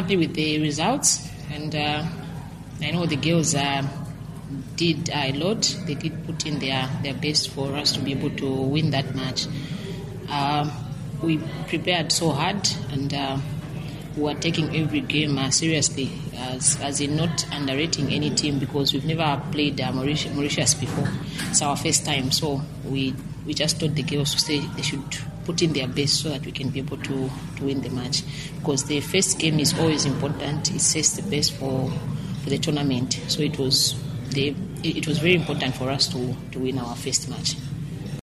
happy with the results, and uh, I know the girls uh, did a lot. They did put in their, their best for us to be able to win that match. Uh, we prepared so hard, and uh, we are taking every game uh, seriously, as, as in not underrating any team because we've never played Mauritius, Mauritius before. It's our first time, so we we just told the girls to say they should put in their best so that we can be able to, to win the match. Because the first game is always important. It sets the best for, for the tournament. So it was the it was very important for us to, to win our first match.